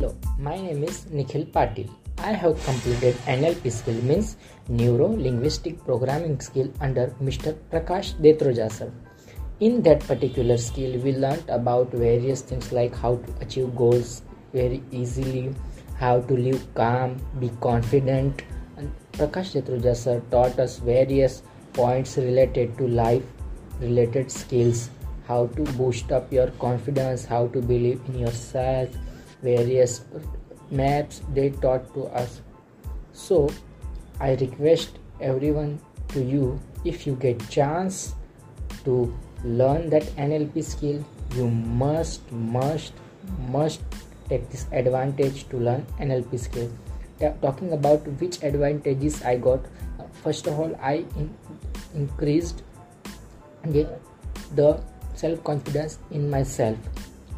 Hello, my name is Nikhil Patil. I have completed NLP skill means Neuro Linguistic Programming skill under Mr. Prakash Detroja sir. In that particular skill, we learned about various things like how to achieve goals very easily, how to live calm, be confident. And Prakash Detroja sir taught us various points related to life related skills, how to boost up your confidence, how to believe in yourself various maps they taught to us. So i request everyone to you if you get chance to learn that nlp skill you must must must take this advantage to learn nlp skill. Talking about which advantages i got uh, first of all i in- increased the, the self confidence in myself.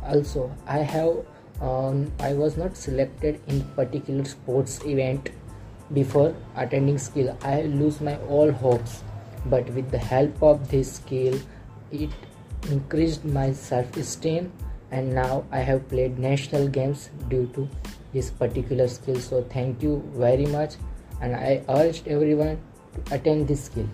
Also i have um, I was not selected in particular sports event before attending skill. I lose my all hopes, but with the help of this skill, it increased my self-esteem, and now I have played national games due to this particular skill. So thank you very much, and I urged everyone to attend this skill.